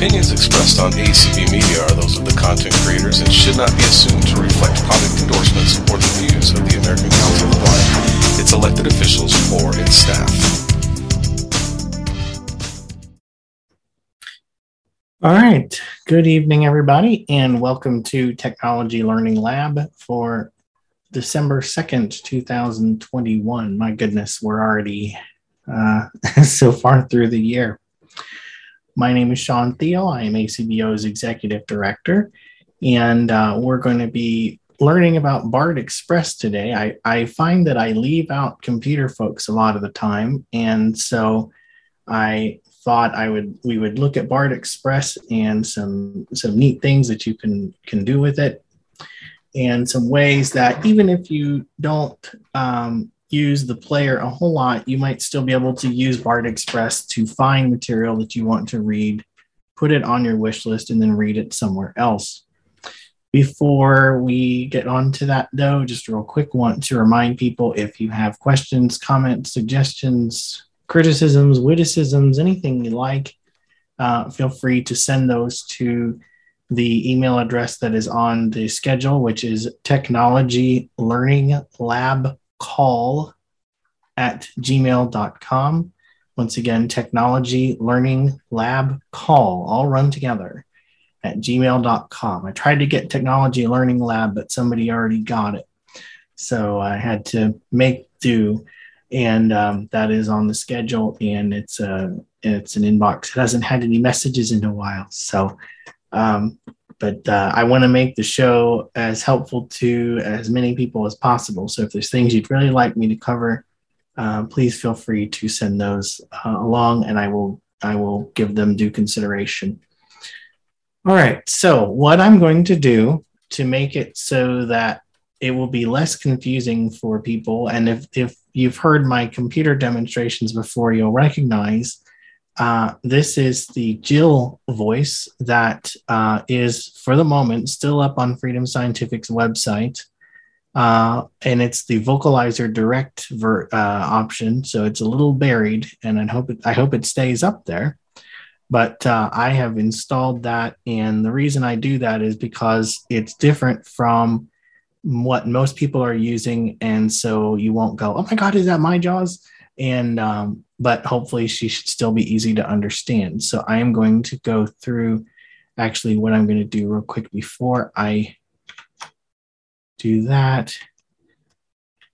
opinions expressed on ACB Media are those of the content creators and should not be assumed to reflect product endorsements or the views of the American Council of the Blind, its elected officials, or its staff. All right. Good evening, everybody, and welcome to Technology Learning Lab for December 2nd, 2021. My goodness, we're already uh, so far through the year. My name is Sean Thiel. I am ACBO's Executive Director, and uh, we're going to be learning about BARD Express today. I, I find that I leave out computer folks a lot of the time, and so I thought I would we would look at BARD Express and some some neat things that you can can do with it, and some ways that even if you don't um, use the player a whole lot, you might still be able to use Bard Express to find material that you want to read, put it on your wish list, and then read it somewhere else. Before we get on to that, though, just real quick, want to remind people if you have questions, comments, suggestions, criticisms, witticisms, anything you like, uh, feel free to send those to the email address that is on the schedule, which is technology learning lab call at gmail.com. Once again, technology learning lab call, all run together at gmail.com. I tried to get technology learning lab, but somebody already got it. So I had to make do. And um, that is on the schedule, and it's a uh, it's an inbox. It hasn't had any messages in a while, so um, but uh, I want to make the show as helpful to as many people as possible. So if there's things you'd really like me to cover, uh, please feel free to send those uh, along, and I will I will give them due consideration. All right. So what I'm going to do to make it so that it will be less confusing for people, and if if you've heard my computer demonstrations before, you'll recognize uh, this is the Jill voice that uh, is, for the moment, still up on Freedom Scientific's website. Uh, and it's the vocalizer direct ver- uh, option. So it's a little buried, and I hope it, I hope it stays up there. But uh, I have installed that. And the reason I do that is because it's different from what most people are using. And so you won't go, oh my God, is that my JAWS? And um, but hopefully she should still be easy to understand. So I am going to go through actually what I'm going to do real quick before I do that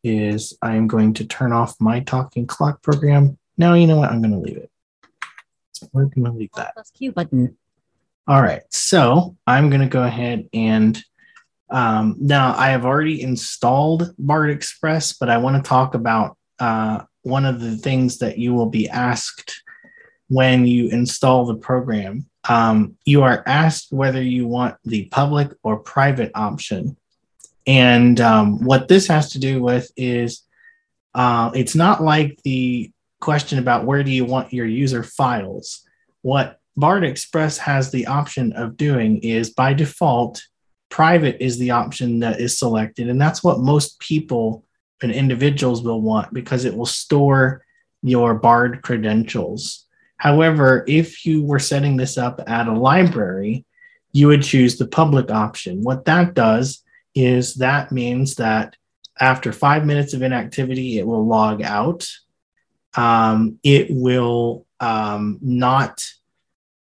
is I'm going to turn off my talking clock program. Now, you know what? I'm going to leave it. We're going to leave that. Plus Q button. All right. So I'm going to go ahead and um, now I have already installed BARD Express, but I want to talk about uh, one of the things that you will be asked when you install the program. Um, you are asked whether you want the public or private option. And um, what this has to do with is uh, it's not like the question about where do you want your user files. What Bard Express has the option of doing is by default, private is the option that is selected. And that's what most people and individuals will want because it will store your BARD credentials. However, if you were setting this up at a library, you would choose the public option. What that does is that means that after five minutes of inactivity, it will log out. Um, it will um, not,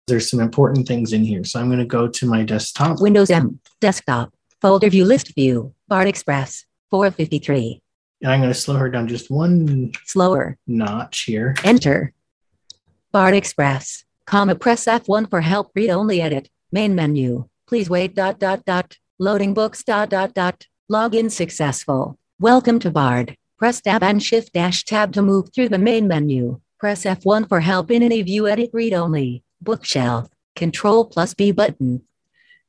there's some important things in here. So I'm going to go to my desktop. Windows M, desktop, folder view, list view, BARD Express, 453. And I'm going to slow her down just one slower notch here. Enter. Bard Express, comma, press F1 for help, read only edit, main menu. Please wait, dot, dot, dot, loading books, dot, dot, dot, login successful. Welcome to Bard. Press Tab and Shift Dash Tab to move through the main menu. Press F1 for help in any view edit read only. Bookshelf. Control plus B button.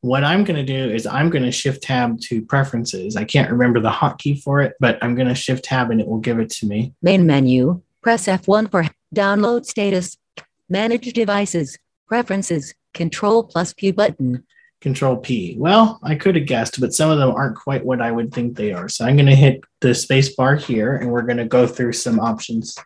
What I'm going to do is I'm going to shift tab to preferences. I can't remember the hotkey for it, but I'm going to shift tab and it will give it to me. Main menu, press F1 for download status, manage devices, preferences, control plus P button. Control P. Well, I could have guessed, but some of them aren't quite what I would think they are. So I'm going to hit the space bar here and we're going to go through some options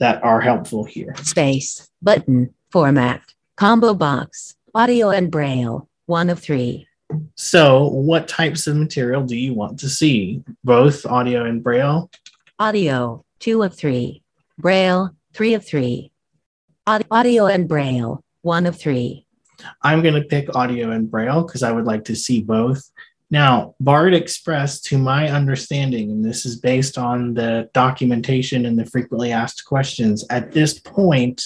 that are helpful here. Space, button, format, combo box, Audio and Braille, one of three. So, what types of material do you want to see? Both audio and braille? Audio, two of three. Braille, three of three. Audio and Braille, one of three. I'm going to pick audio and braille because I would like to see both. Now, Bard Express, to my understanding, and this is based on the documentation and the frequently asked questions, at this point,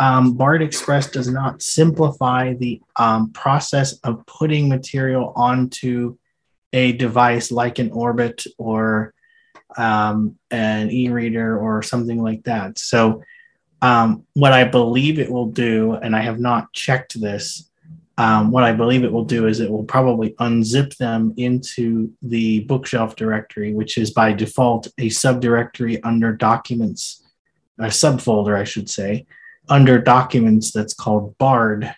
um, Bard Express does not simplify the um, process of putting material onto a device like an Orbit or um, an e reader or something like that. So, um, what I believe it will do, and I have not checked this, um, what I believe it will do is it will probably unzip them into the bookshelf directory, which is by default a subdirectory under documents, a subfolder, I should say, under documents that's called Bard.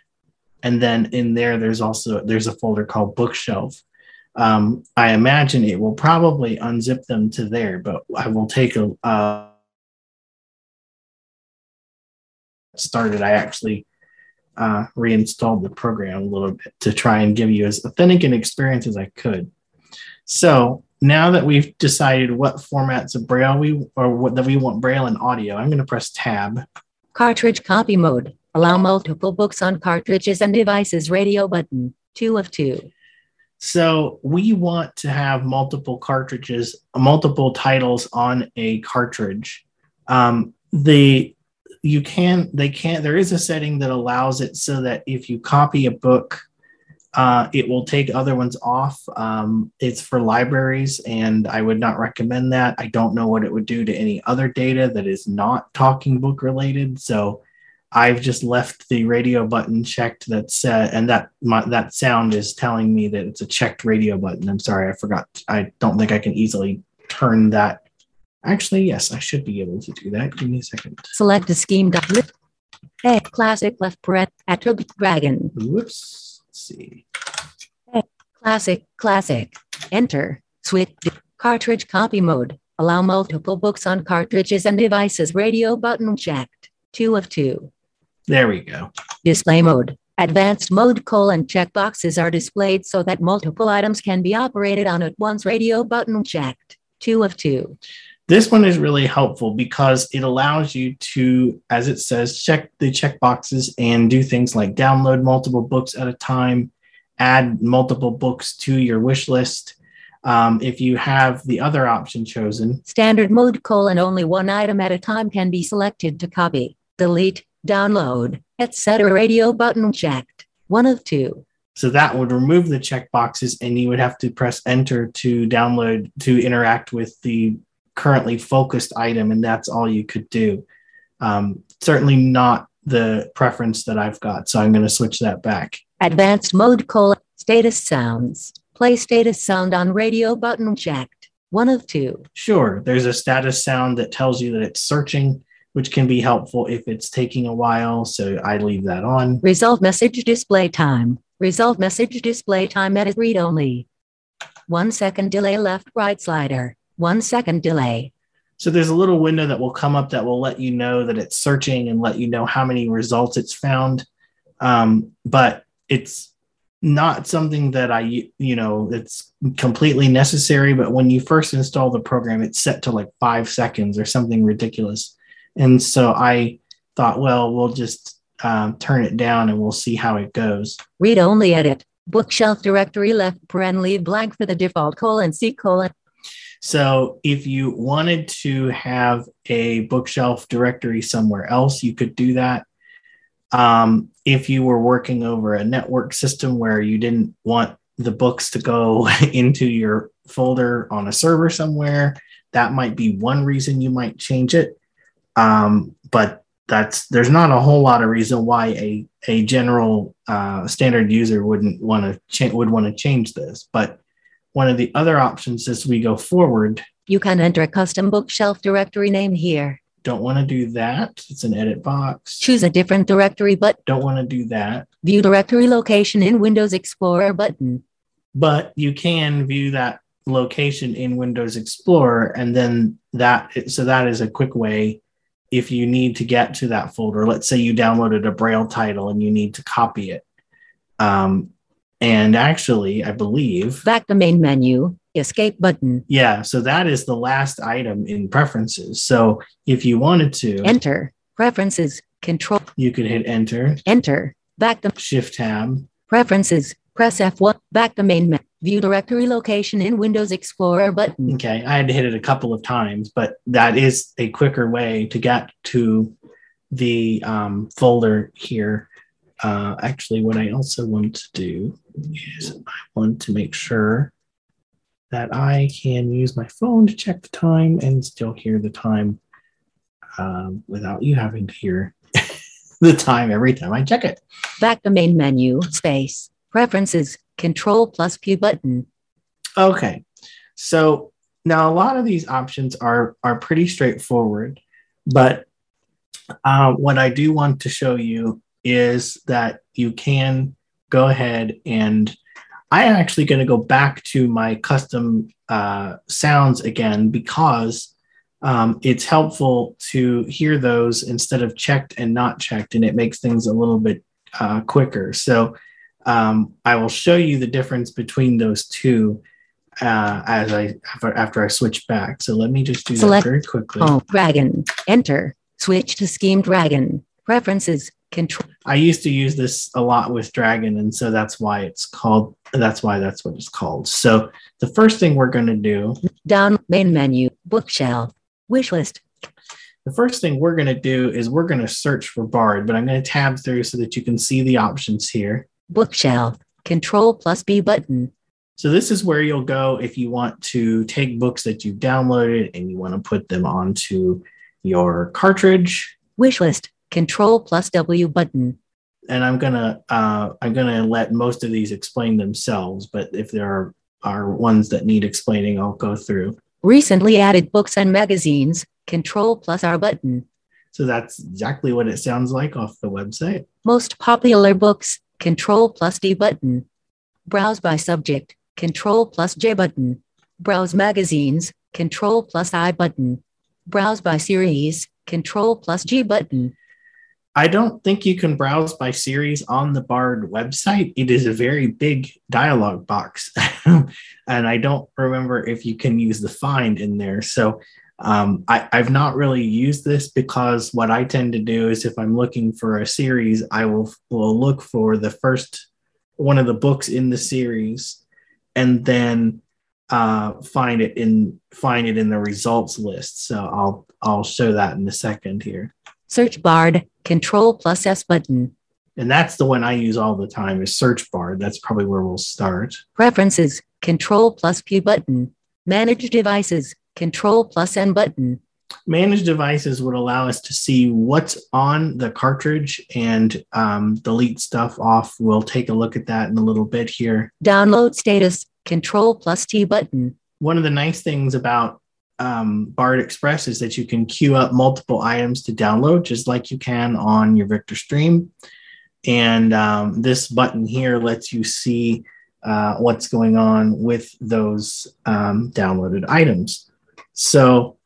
And then in there, there's also there's a folder called bookshelf. Um, I imagine it will probably unzip them to there, but I will take a uh, started. I actually uh, reinstalled the program a little bit to try and give you as authentic an experience as I could. So now that we've decided what formats of Braille we or what that we want Braille and audio, I'm going to press Tab. Cartridge copy mode. Allow multiple books on cartridges and devices. Radio button, two of two. So we want to have multiple cartridges, multiple titles on a cartridge. Um, the you can they can't there is a setting that allows it so that if you copy a book uh, it will take other ones off um, it's for libraries and i would not recommend that i don't know what it would do to any other data that is not talking book related so i've just left the radio button checked that said and that my, that sound is telling me that it's a checked radio button i'm sorry i forgot i don't think i can easily turn that Actually, yes, I should be able to do that. Give me a second. Select a scheme. list. A classic left paren attribute dragon. Whoops. See. Classic, classic. Enter. Switch. Cartridge copy mode. Allow multiple books on cartridges and devices. Radio button checked. Two of two. There we go. Display mode. Advanced mode colon checkboxes are displayed so that multiple items can be operated on at once. Radio button checked. Two of two. This one is really helpful because it allows you to, as it says, check the check boxes and do things like download multiple books at a time, add multiple books to your wish list. Um, if you have the other option chosen, Standard mode colon only one item at a time can be selected to copy, delete, download, etc. Radio button checked. One of two. so that would remove the check boxes and you would have to press enter to download to interact with the currently focused item, and that's all you could do. Um, certainly not the preference that I've got, so I'm going to switch that back. Advanced mode colon status sounds. Play status sound on radio button checked. One of two. Sure, there's a status sound that tells you that it's searching, which can be helpful if it's taking a while, so I leave that on. Resolve message display time. Resolve message display time edit read only. One second delay left right slider. One second delay. So there's a little window that will come up that will let you know that it's searching and let you know how many results it's found. Um, but it's not something that I, you know, it's completely necessary. But when you first install the program, it's set to like five seconds or something ridiculous. And so I thought, well, we'll just um, turn it down and we'll see how it goes. Read only edit. Bookshelf directory left paren leave blank for the default colon C colon. So if you wanted to have a bookshelf directory somewhere else, you could do that. Um, if you were working over a network system where you didn't want the books to go into your folder on a server somewhere, that might be one reason you might change it. Um, but that's there's not a whole lot of reason why a a general uh, standard user wouldn't want to cha- would want to change this. But one of the other options as we go forward, You can enter a custom bookshelf directory name here. don't want to do that. It's an edit box. Choose a different directory but Don't want to do that. view directory location in Windows Explorer button. But you can view that location in Windows Explorer, and then that so that is a quick way if you need to get to that folder. Let's say you downloaded a Braille title and you need to copy it. Um, and actually, I believe Back to main menu. Escape button. Yeah, so that is the last item in preferences. So if you wanted to, Enter. Preferences. Control. you could hit enter, Enter. Back to shift tab. preferences. Press F1. Back to main menu. View directory location in Windows Explorer button. Okay, I had to hit it a couple of times, but that is a quicker way to get to the um, folder here. Uh, actually, what I also want to do is I want to make sure that I can use my phone to check the time and still hear the time um, without you having to hear the time every time I check it. Back to main menu. Space. Preferences. Control plus P button. Okay. So now a lot of these options are are pretty straightforward, but uh, what I do want to show you is that you can go ahead and I'm actually going to go back to my custom uh, sounds again because um, it's helpful to hear those instead of checked and not checked, and it makes things a little bit uh, quicker. So um, I will show you the difference between those two uh, as I after, after I switch back. So let me just do Select that very quickly. Oh, dragon. Enter. Switch to scheme dragon. Preferences. Control. I used to use this a lot with Dragon, and so that's why it's called. That's why that's what it's called. So the first thing we're going to do, Down main menu. Bookshelf. Wish list. the first thing we're going to do is we're going to search for Bard, but I'm going to tab through so that you can see the options here. Bookshelf. Control plus B button. So this is where you'll go if you want to take books that you've downloaded and you want to put them onto your cartridge. Wish list. Control plus W button. And I'm gonna uh, I'm gonna let most of these explain themselves, but if there are are ones that need explaining, I'll go through. Recently added books and magazines. Control plus R button. So that's exactly what it sounds like off the website. Most popular books. Control plus D button. Browse by subject. Control plus J button. Browse magazines. Control plus I button. Browse by series. Control plus G button. I don't think you can browse by series on the Bard website. It is a very big dialog box. and I don't remember if you can use the find in there. So um, I, I've not really used this because what I tend to do is if I'm looking for a series, I will, will look for the first one of the books in the series and then uh, find it in find it in the results list. So I'll I'll show that in a second here. Search Bard. Control plus S button. and that's the one I use all the time is search bar. That's probably where we'll start. Preferences. Control plus P button. Manage devices. Control plus N button. Manage devices would allow us to see what's on the cartridge and um, delete stuff off. We'll take a look at that in a little bit here. Download status. Control plus T button. One of the nice things about um, Bard Express is that you can queue up multiple items to download, just like you can on your Victor Stream. And um, this button here lets you see uh, what's going on with those um, downloaded items. So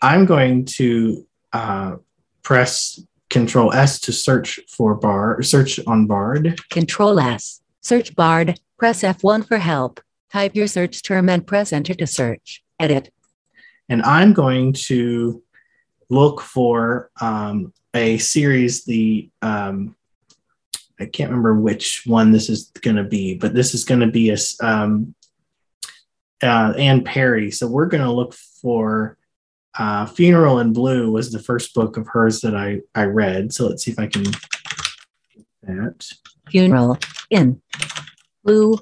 I'm going to uh, press Control S to search for Bard, search on Bard. Control S. Search Bard. Press F1 for help. Type your search term and press enter to search. Edit. And I'm going to look for um, a series. The um, I can't remember which one this is going to be, but this is going to be a um, uh, Anne Perry. So we're going to look for uh, "Funeral in Blue" was the first book of hers that I I read. So let's see if I can. That Funeral. In. Blue.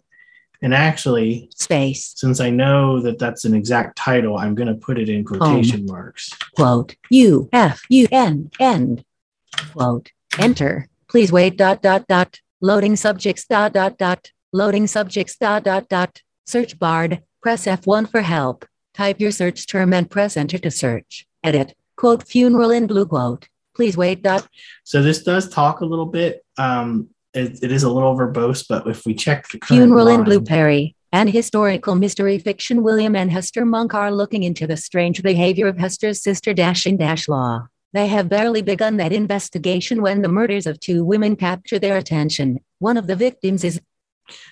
And actually, Space. since I know that that's an exact title, I'm going to put it in quotation marks. Quote. U. F. U. N. End. Quote. Enter. Please wait. Dot dot dot. Loading subjects. Dot dot dot. Loading subjects. Dot dot dot. Search Bard. Press F1 for help. Type your search term and press enter to search. Edit. Quote. Funeral in blue. Quote. Please wait. Dot. So this does talk a little bit. Um, it, it is a little verbose, but if we check the Funeral in line- Blue Perry. And historical mystery fiction William and Hester Monk are looking into the strange behavior of Hester's sister Dashing Dash Law. They have barely begun that investigation when the murders of two women capture their attention. One of the victims is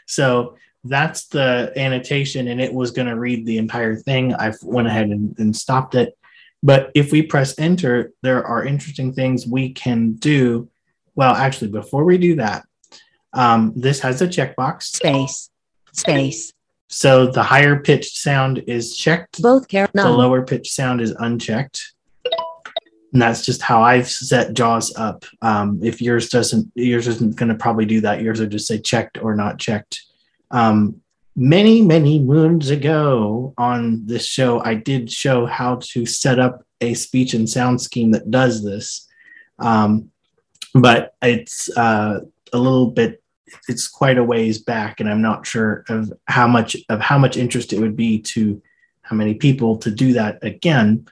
So that's the annotation, and it was going to read the entire thing. I went ahead and, and stopped it. But if we press enter, there are interesting things we can do. Well, actually, before we do that, um, this has a checkbox. space. Space. So the higher pitched sound is checked, Both care the lower pitched sound is unchecked. And that's just how I've set JAWS up. Um, if yours doesn't, yours isn't going to probably do that. Yours will just say checked or not checked. Um, many, many moons ago on this show, I did show how to set up a speech and sound scheme that does this. Um, but it's uh, a little bit, it's quite a ways back, and I'm not sure of how much of how much interest it would be to how many people to do that again.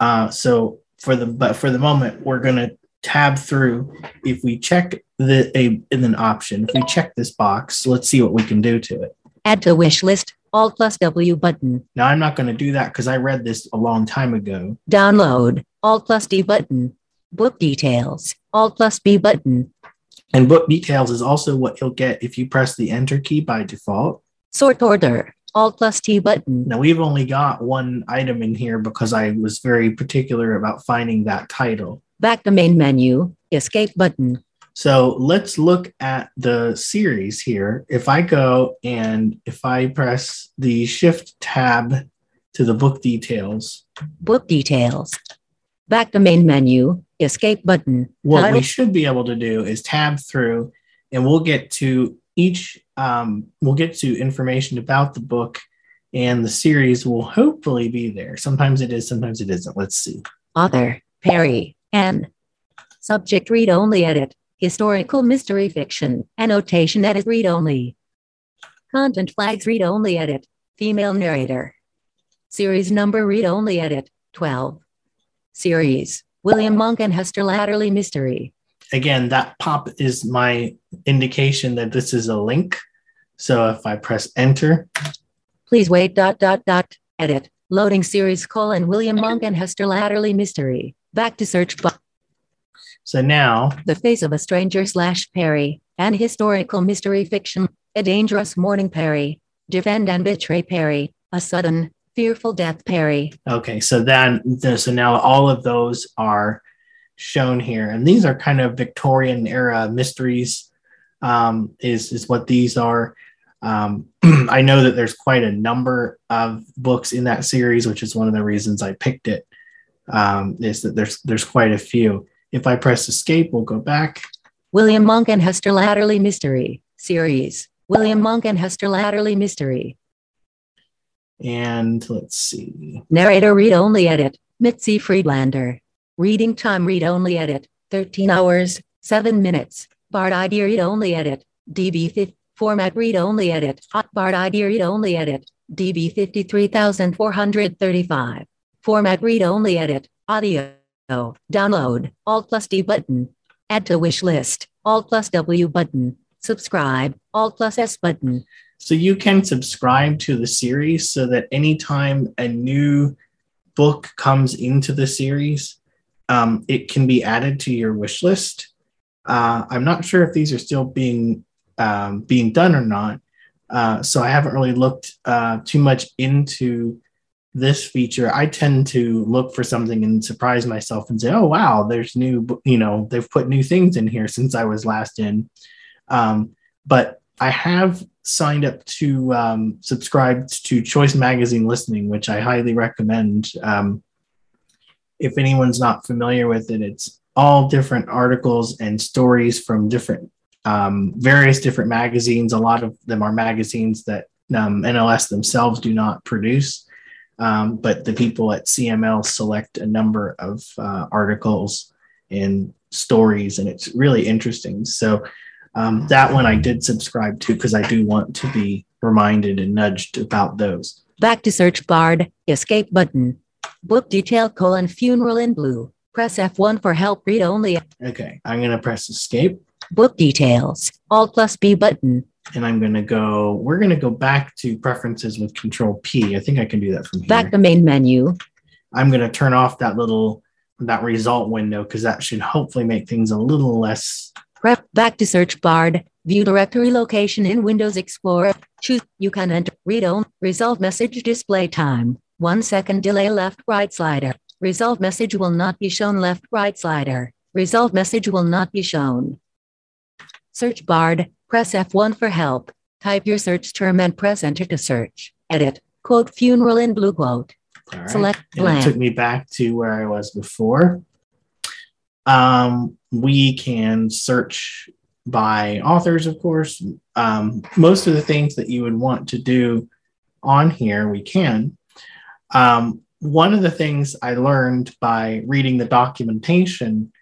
Uh, so for the but for the moment, we're going to tab through. If we check the a in an option, if we check this box, let's see what we can do to it. Add to wish list. Alt plus W button. Now I'm not going to do that because I read this a long time ago. Download. Alt plus D button. Book details. Alt plus B button. And book details is also what you'll get if you press the enter key by default. Sort order. Alt plus T button. Now we've only got one item in here because I was very particular about finding that title. Back to main menu. Escape button. So let's look at the series here. If I go and if I press the shift tab to the book details, Book details. Back to main menu. Escape button. what Title- we should be able to do is tab through and we'll get to each, um, we'll get to information about the book and the series will hopefully be there. Sometimes it is, sometimes it isn't. Let's see. Author. Perry. N. Subject read only edit. Historical mystery fiction. Annotation edit read only. Content flags read only edit. Female narrator. Series number read only edit. 12. Series. William Monk and Hester Latterly Mystery. Again, that pop is my indication that this is a link. So if I press enter, Please wait. Dot dot dot. Edit. Loading series colon William Monk and Hester Latterly Mystery. Back to search box. so now The Face of a Stranger slash Perry, an historical mystery fiction, a dangerous morning Perry, defend and betray Perry, a sudden, fearful death Perry. Okay, so then so now all of those are shown here, and these are kind of Victorian era mysteries. Um, is is what these are. Um, I know that there's quite a number of books in that series, which is one of the reasons I picked it. Um, is that there's there's quite a few. If I press escape, we'll go back. William Monk and Hester Latterly Mystery series. William Monk and Hester Latterly Mystery. And let's see. Narrator read only edit. Mitzi Friedlander. Reading time read only edit. 13 hours, 7 minutes. Bard ID read only edit. DB 50. Format read only edit. Hot Bard ID read only edit. DB 53435. Format read only edit. Audio. Download. Alt plus D button. Add to wish list. Alt plus W button. Subscribe. Alt plus S button. So you can subscribe to the series so that anytime a new book comes into the series, um, it can be added to your wish list. Uh, I'm not sure if these are still being um, being done or not. Uh, so I haven't really looked uh, too much into this feature. I tend to look for something and surprise myself and say, "Oh wow, there's new." You know, they've put new things in here since I was last in. Um, but I have signed up to um, subscribe to Choice Magazine Listening, which I highly recommend. Um, if anyone's not familiar with it, it's all different articles and stories from different um, various different magazines. A lot of them are magazines that um, NLS themselves do not produce, um, but the people at CML select a number of uh, articles and stories, and it's really interesting. So um, that one I did subscribe to because I do want to be reminded and nudged about those. Back to search Bard. Escape button. Book detail colon funeral in blue. Press F1 for help read only. Okay, I'm going to press escape Book details. Alt plus B button. and I'm going to go, we're going to go back to preferences with control P. I think I can do that from here. Back to main menu. I'm going to turn off that little, that result window because that should hopefully make things a little less. Prep back to search Bard. View directory location in Windows Explorer. Choose. You can enter. Read only. Result message display time. One second delay left right slider. Result message will not be shown left right slider. Result message will not be shown. Search Bard. Press F1 for help. Type your search term and press enter to search. Edit. Quote funeral in blue quote. Right. Select And it took me back to where I was before. Um, we can search by authors, of course. Um, most of the things that you would want to do on here, we can. Um, one of the things I learned by reading the documentation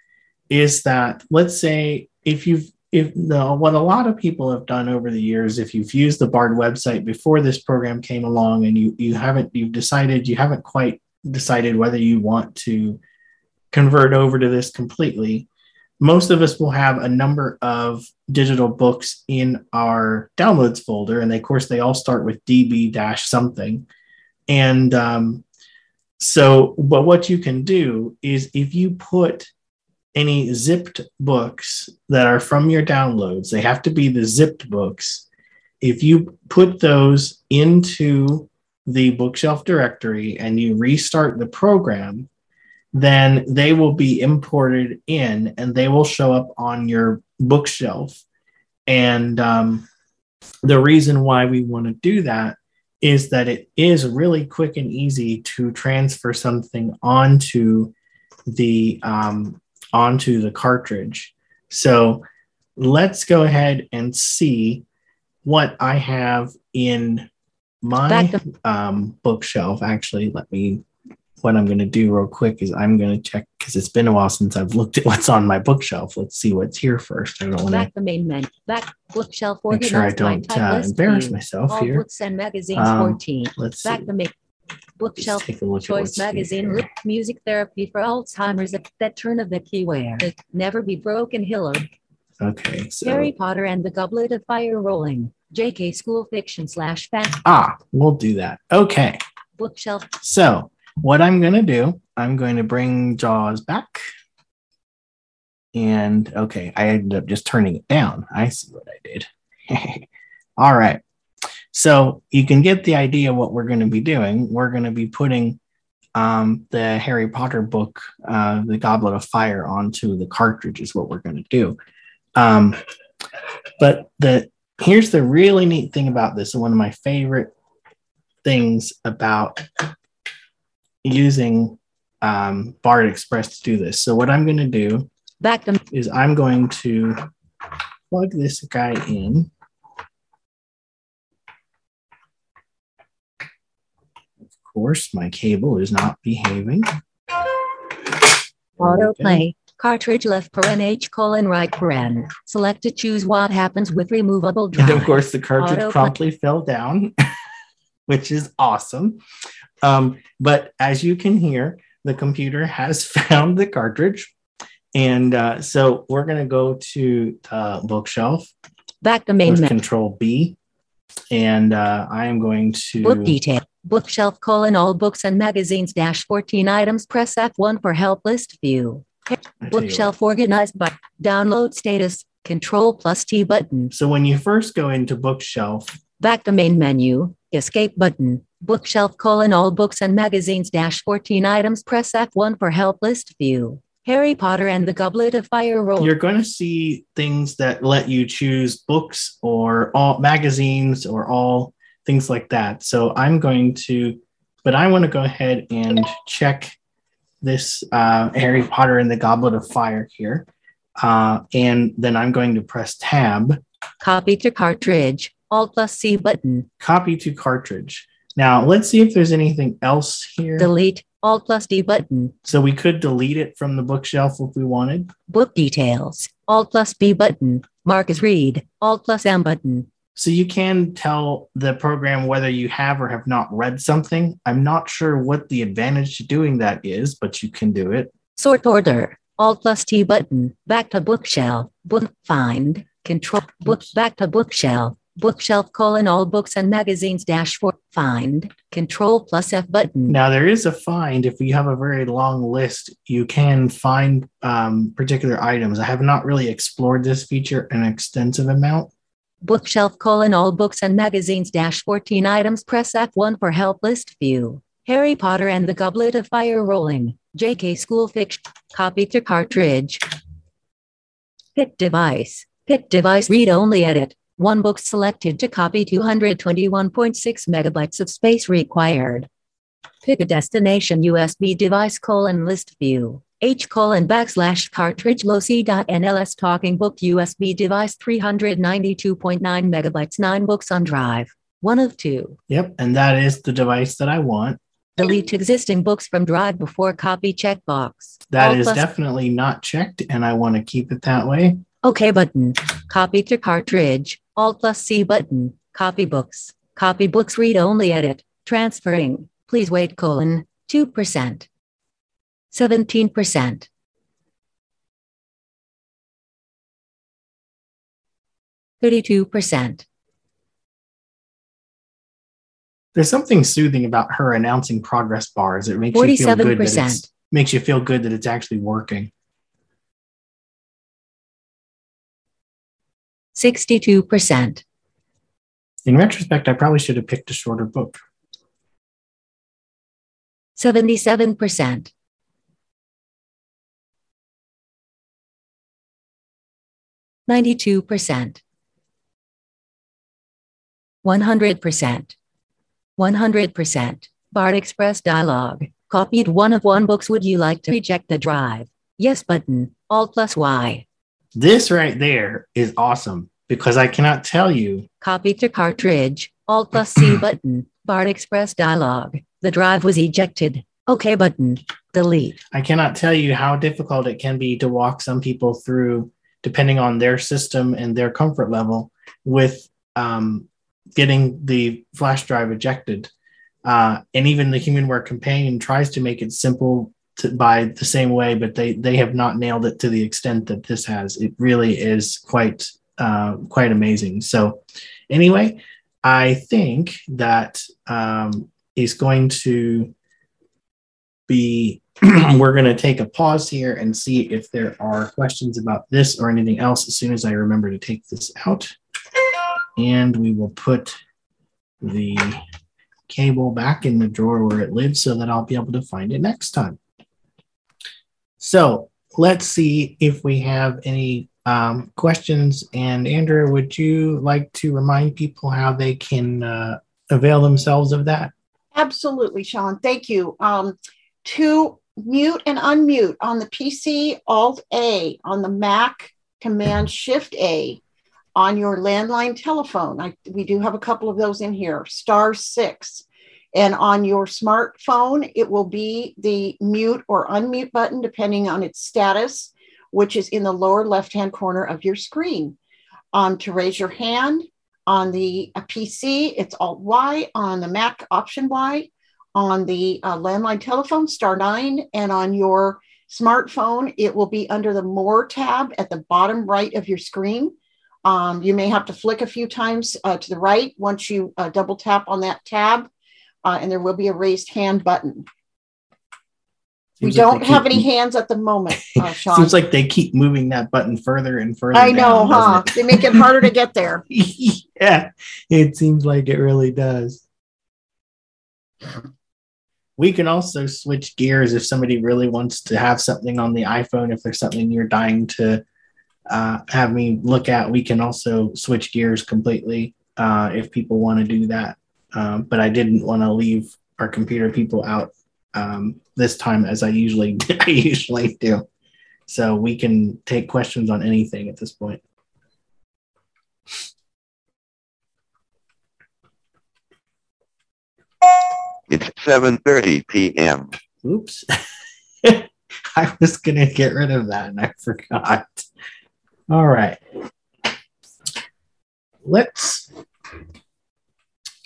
is that, let's say, if you've if the what a lot of people have done over the years, if you've used the Bard website before this program came along and you you haven't you've decided you haven't quite decided whether you want to convert over to this completely, most of us will have a number of digital books in our downloads folder, and they, of course they all start with db dash something, and um, so but what you can do is if you put any zipped books that are from your downloads, they have to be the zipped books. If you put those into the bookshelf directory and you restart the program, then they will be imported in and they will show up on your bookshelf. And um, the reason why we want to do that is that it is really quick and easy to transfer something onto the um, onto the cartridge. So let's go ahead and see what I have in my um, bookshelf. Actually, let me. What I'm going to do real quick is I'm going to check because it's been a while since I've looked at what's on my bookshelf. Let's see what's here first. I don't want Back to the main menu. Back bookshelf make sure I don't uh, embarrass view. myself All here. books and magazines Um, 14. Let's see. Back the main bookshelf take a look at choice magazine music therapy for Alzheimer's at that turn of the keyware. Never be broken Hillard. Okay, so Harry Potter and the Goblet of Fire Rowling. JK school fiction slash fan ah, we'll do that. Okay. bookshelf So, what I'm going to do, I'm going to bring Jaws back. And okay, I ended up just turning it down. I see what I did. All right. So, you can get the idea what we're going to be doing. We're going to be putting um, the Harry Potter book, uh, The Goblet of Fire, onto the cartridge, is what we're going to do. Um, but the here's the really neat thing about this, one of my favorite things about using um, Bard Express to do this. So what I'm going to do back to is I'm going to plug this guy in. Of course, my cable is not behaving. autoplay. Cartridge left paren H colon right paren. Select to choose what happens with removable And of course, the cartridge Autoplay. promptly fell down, which is awesome. Um, but as you can hear, the computer has found the cartridge. And uh, so we're going to go to the bookshelf Back to main menu. Control B. And uh, I am going to. Book detail. Bookshelf colon all books and magazines dash 14 items. Press F1 for help list view. I tell you what. Bookshelf organized by download status. Control plus T button. So when you first go into bookshelf, Back to main menu. Escape button. Bookshelf colon all books and magazines dash 14 items. Press F1 for help list view. Harry Potter and the Goblet of Fire roll. you're going to see things that let you choose books or all magazines or all things like that. So I'm going to, but I want to go ahead and check this uh, Harry Potter and the Goblet of Fire here. Uh, and then I'm going to press tab, Copy to cartridge. Alt plus C button. copy to cartridge. Now let's see if there's anything else here. Delete. Alt plus D button. so we could delete it from the bookshelf if we wanted. Book details. Alt plus B button. Mark as read. Alt plus M button. So you can tell the program whether you have or have not read something. I'm not sure what the advantage to doing that is, but you can do it. Sort order. Alt plus T button. Back to bookshelf. Book find. Control book back to bookshelf. Bookshelf colon all books and magazines dash for find control plus F button. Now there is a find if you have a very long list, you can find um, particular items. I have not really explored this feature an extensive amount. Bookshelf colon all books and magazines dash 14 items. Press F1 for help list view. Harry Potter and the Goblet of Fire Rowling. JK School Fiction. Copy to cartridge. Pick device. Pick device read only edit. One book selected to copy 221.6 megabytes of space required. Pick a destination USB device colon list view. H colon backslash cartridge loc.nls talking book USB device 392.9 megabytes, nine books on drive. One of two. Yep, and that is the device that I want. Delete existing books from drive before copy checkbox. That Alt is definitely not checked, and I want to keep it that way. OK button. Copy to cartridge. Alt plus C button. Copy books. Copy books read only edit. Transferring. Please wait colon 2%. 17%. Thirty-two percent. There's something soothing about her announcing progress bars. It makes you feel good that 47%. it's makes you feel good that it's actually working. Sixty-two percent. In retrospect, I probably should have picked a shorter book. Seventy-seven percent. Ninety-two percent. One hundred percent. One hundred percent. Bard Express dialog. Copied one of one books. Would you like to reject the drive? Yes button. Alt plus Y. This right there is awesome because I cannot tell you Copy to cartridge. Alt plus C button. Bard Express dialog. The drive was ejected. OK button. Delete. I cannot tell you how difficult it can be to walk some people through, depending on their system and their comfort level, with um, getting the flash drive ejected. Uh, and even the HumanWare companion tries to make it simple to, by the same way, but they they have not nailed it to the extent that this has. It really is quite uh, quite amazing. So, anyway, I think that um, is going to be we're going to take a pause here and see if there are questions about this or anything else as soon as I remember to take this out. And we will put the cable back in the drawer where it lives so that I'll be able to find it next time. So let's see if we have any um, questions. And Andrew, would you like to remind people how they can uh, avail themselves of that? Absolutely, Sean. Thank you. Um, to mute and unmute on the PC, Alt A, on the Mac, Command Shift A, on your landline telephone. I, we do have a couple of those in here, star six. And on your smartphone, it will be the mute or unmute button, depending on its status, which is in the lower left hand corner of your screen. Um, to raise your hand on the uh, PC, it's Alt Y, on the Mac, Option Y, on the uh, landline telephone, star nine, and on your smartphone, it will be under the More tab at the bottom right of your screen. Um, you may have to flick a few times uh, to the right once you uh, double tap on that tab, uh, and there will be a raised hand button. We Seems like don't have keep- any hands at the moment, uh, Sean. Seems like they keep moving that button further and further. I know, down, huh? They make it harder to get there. yeah, it seems like it really does. We can also switch gears if somebody really wants to have something on the iPhone. If there's something you're dying to uh, have me look at, we can also switch gears completely uh, if people want to do that. Um, but I didn't want to leave our computer people out um, this time as I usually I usually do. So we can take questions on anything at this point. It's 7:30 p.m. Oops. I was going to get rid of that and I forgot. All right. Let's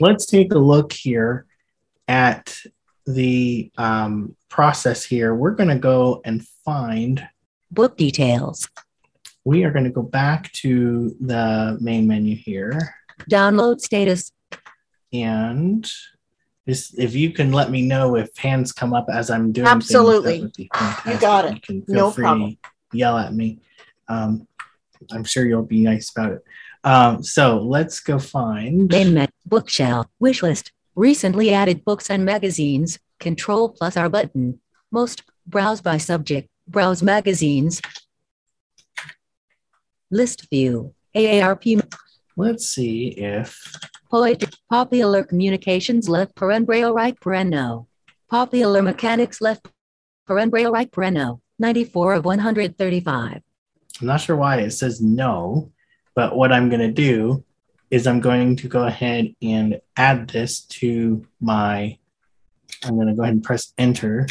let's take a look here at the um, process here. We're going to go and find Book details. we are going to go back to the main menu here. Download status. And this, if you can let me know if hands come up as I'm doing Absolutely. things, that would be fantastic. You got it. You No problem. yell at me. Um, I'm sure you'll be nice about it. Um, so let's go find. Main menu. Bookshelf. Wishlist. Recently added books and magazines. Control plus R button. Most. Browse by subject. Browse magazines. List view. AARP. Let's see if Poetry. Popular communications left paren braille right paren no. Popular mechanics left paren braille right paren no. 94 of 135. I'm not sure why it says no, but what I'm going to do is I'm going to go ahead and add this to my. I'm going to go ahead and press enter.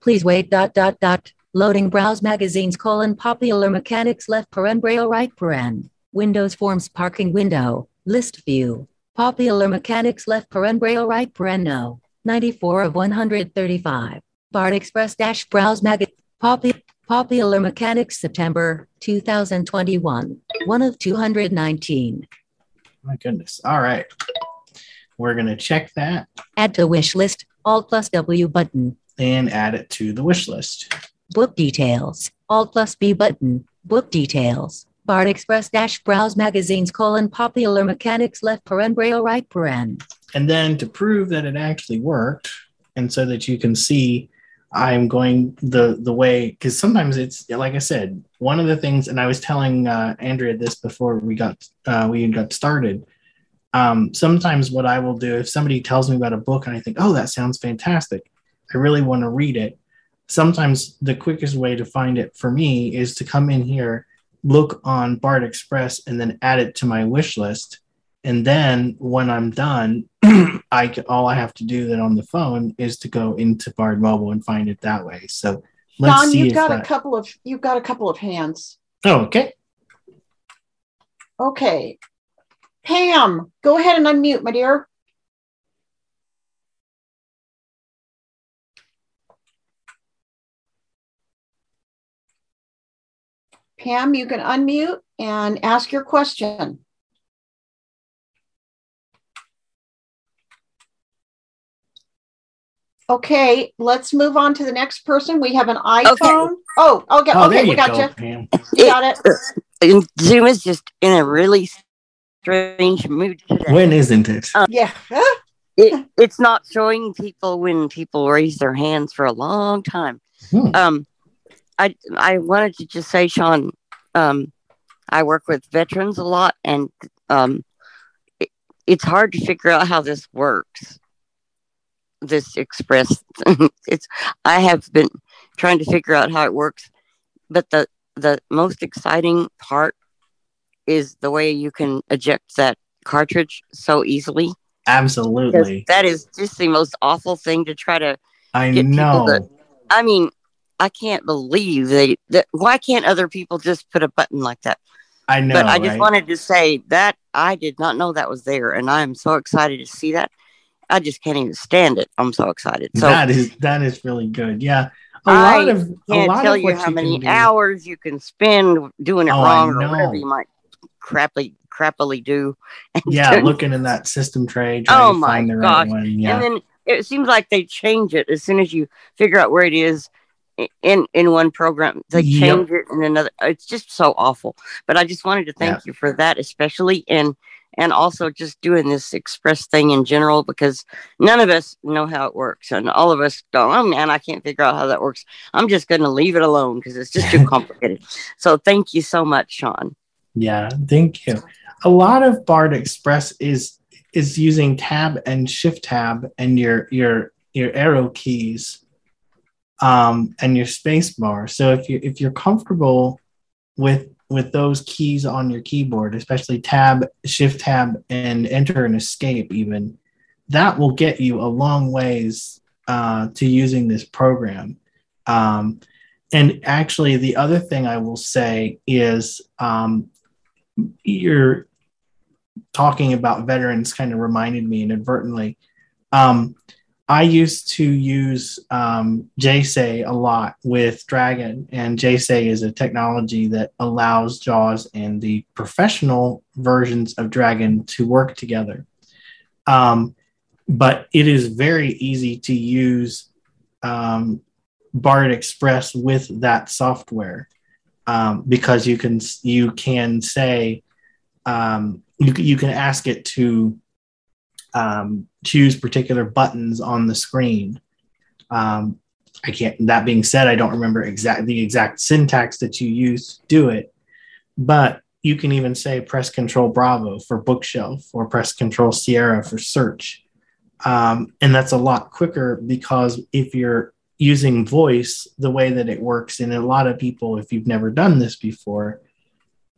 Please wait dot dot dot. Loading browse magazines colon popular mechanics left paren braille right paren. Windows forms parking window. List view. Popular mechanics left paren braille right paren no. 94 of 135. Bard Express dash browse mag. Popu- popular mechanics September 2021. One of 219. My goodness. All right. We're going to check that Add to wish list. Alt plus W button. and add it to the wish list. Book details. Alt plus B button. Book details. Bard Express dash browse magazines colon popular mechanics left paren braille right paren. And then to prove that it actually worked, and so that you can see, I'm going the the way because sometimes it's like I said, one of the things, and I was telling uh, Andrea this before we got uh, we got started. Um, sometimes what I will do if somebody tells me about a book and I think, oh, that sounds fantastic, I really want to read it. Sometimes the quickest way to find it for me is to come in here, look on Bard Express, and then add it to my wish list and then when I'm done, I can, all I have to do then on the phone is to go into Bard Mobile and find it that way. So let's Don, see you've got that. a couple of you've got a couple of hands. oh, okay. Okay. Pam, go ahead and unmute, my dear. Pam, you can unmute and ask your question. Okay, let's move on to the next person. We have an iPhone. Oh, okay, Oh, okay, you we got go, you. Pam. We got it. Uh, uh, and Zoom is just in a really strange mood today. When isn't it? Yeah. it, it's not showing people when people raise their hands for a long time. Hmm. Um, I I wanted to just say, Sean, um, I work with veterans a lot, and um, it, it's hard to figure out how this works. This express, it's I have been trying to figure out how it works, but the the most exciting part is the way you can eject that cartridge so easily. Absolutely. that is just the most awful thing to try to I know. to- I mean, I can't believe they. That, why can't other people just put a button like that? I know. but I just right? wanted to say that I did not know that was there, and I am so excited to see that. I just can't even stand it. I'm so excited. So that is that is really good. Yeah. A I lot of can't lot tell of you how can many hours you can spend doing it Oh, wrong or whatever you might crappily crappily do. And Yeah, looking in that system tray, trying Oh to my find the right gosh. one. Yeah. And then it seems like they change it as soon as you figure out where it is in in one program. They Yep. change it in another. It's just so awful. But I just wanted to thank you for that, especially and and also just doing this express thing in general because none of us know how it works and all of us go oh man i can't figure out how that works i'm just going to leave it alone because it's just too complicated so thank you so much sean Yeah, thank you. A lot of Bard Express is is using tab and shift tab and your your your arrow keys um and your space bar. So if you if you're comfortable with with those keys on your keyboard, especially tab, shift tab, and enter and escape even, that will get you a long ways uh, to using this program. Um, and actually, the other thing I will say is um, you're talking about veterans kind of reminded me inadvertently. Um, I used to use um, JSay a lot with Dragon, and JSay is a technology that allows JAWS and the professional versions of Dragon to work together. Um, but it is very easy to use um, Bard Express with that software um, because you can you can say um, you you can ask it to um, choose particular buttons on the screen. Um, I can't. That being said, I don't remember exact the exact syntax that you use to do it, but you can even say press Control Bravo for bookshelf or press Control Sierra for search, um, and that's a lot quicker because if you're using voice the way that it works, and a lot of people, if you've never done this before,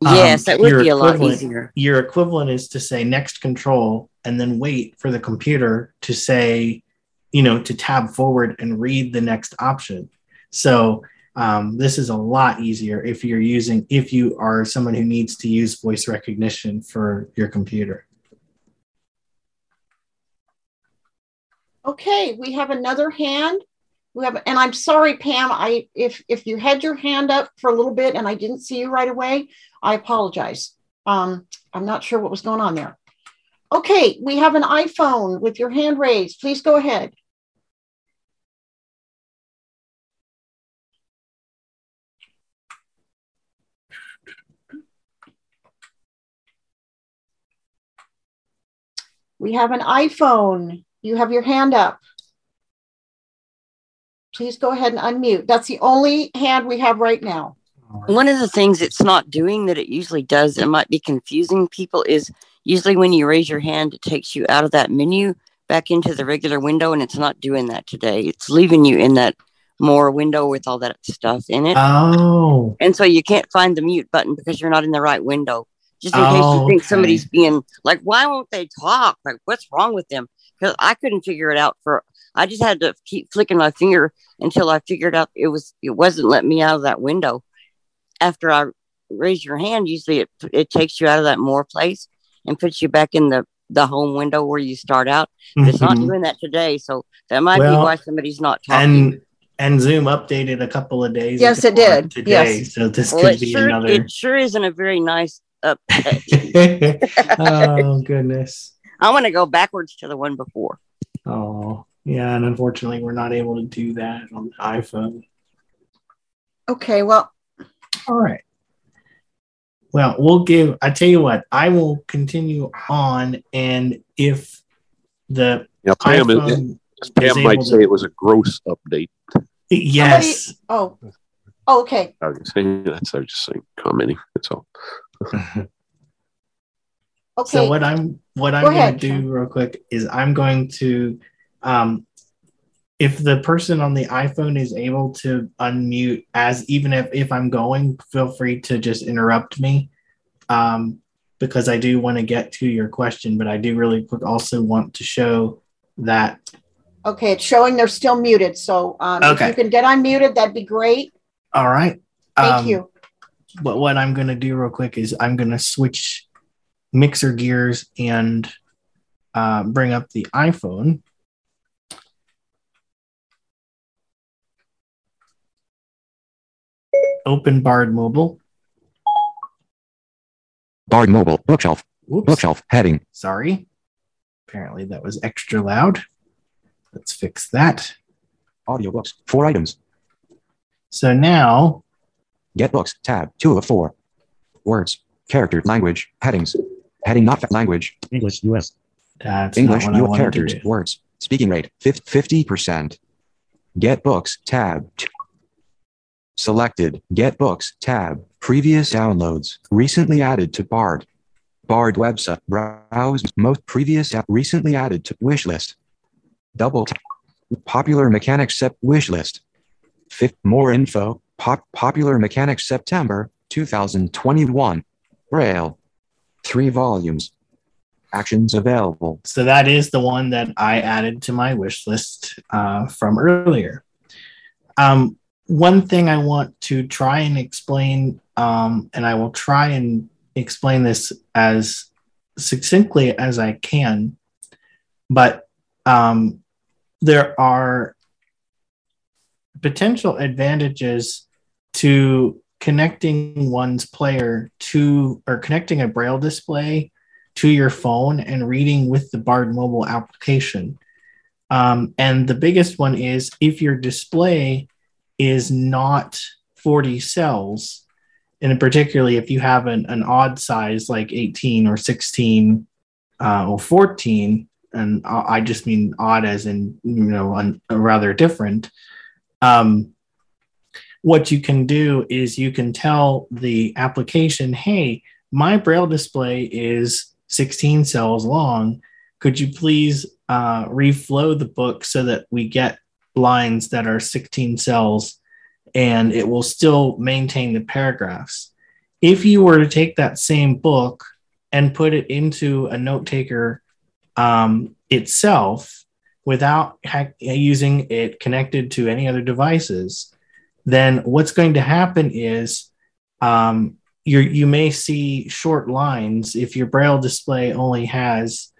Yes, um, that would be a lot easier. Your equivalent is to say next control and then wait for the computer to say, you know, to tab forward and read the next option. So um, this is a lot easier if you're using, if you are someone who needs to use voice recognition for your computer. Okay, we have another hand. We have, and I'm sorry, Pam. I if if you had your hand up for a little bit and I didn't see you right away, I apologize. Um, I'm not sure what was going on there. Okay, we have an iPhone with your hand raised. Please go ahead. We have an iPhone. You have your hand up. Please go ahead and unmute. That's the only hand we have right now. One of the things it's not doing that it usually does, it might be confusing people, is usually when you raise your hand, it takes you out of that menu back into the regular window, and it's not doing that today. It's leaving you in that more window with all that stuff in it. Oh, and so you can't find the mute button because you're not in the right window. Just in case Oh, you think okay. somebody's being like, why won't they talk? Like, what's wrong with them? Because I couldn't figure it out for. I just had to keep flicking my finger until I figured out it was it wasn't letting me out of that window. After I raise your hand, usually it it takes you out of that more place and puts you back in the the home window where you start out. But It's not Mhm. doing that today, so that might Well, be why somebody's not talking. and and Zoom updated a couple of days. Yes, it did. today. Yes. So this well, could it be sure another. it sure isn't a very nice update. oh goodness. I want to go backwards to the one before. Oh yeah, and unfortunately, we're not able to do that on the iPhone. Okay, well, All right. Well, we'll give. I tell you what, I will continue on, and if the Yeah, Pam, iPhone, is Pam might able say to- it was a gross update. yes, oh, oh, okay. I was saying that's I was just saying commenting. That's all. Okay. So what I'm what I'm Go going ahead, to do real quick is I'm going to, um, if the person on the iPhone is able to unmute, as even if if I'm going, feel free to just interrupt me, um, because I do want to get to your question, but I do really quick also want to show that Okay, it's showing they're still muted. So um, if Okay. you can get unmuted, that'd be great. all right. Thank Um, you. But what I'm going to do real quick is I'm going to switch mixer gears and uh, bring up the iPhone. Open Bard Mobile. Bard Mobile, bookshelf, Whoops. bookshelf, heading, Sorry. Apparently that was extra loud. Let's fix that. audiobooks, four items, So now, get books, tab, two of four. Words, character, language, headings, heading not fa- language, English US. that's English, not what new wanted characters, to do. words, speaking rate, 50%. Get books, tab. t- Selected, get books, tab, previous downloads, recently added to Bard. Bard website, browse, most previous, recently added to wish list. Double tap, popular mechanics sep wish list. Fifth, more info, pop, popular mechanics September 2021. Braille. Three volumes. Actions available. So that is the one that I added to my wish list uh, from earlier. Um, one thing I want to try and explain, um, and I will try and explain this as succinctly as I can, but um, there are potential advantages to connecting one's player to or connecting a braille display to your phone and reading with the bard mobile application. Um, and the biggest one is if your display is not 40 cells. And particularly if you have an, an odd size like 18 or 16 uh, or 14 and i just mean odd as in you know un, rather different um, what you can do is you can tell the application hey my braille display is 16 cells long. Could you please uh, reflow the book so that we get lines that are 16 cells and it will still maintain the paragraphs. If you were to take that same book and put it into a note taker um, itself without ha- using it connected to any other devices, then what's going to happen is um, you may see short lines if your braille display only has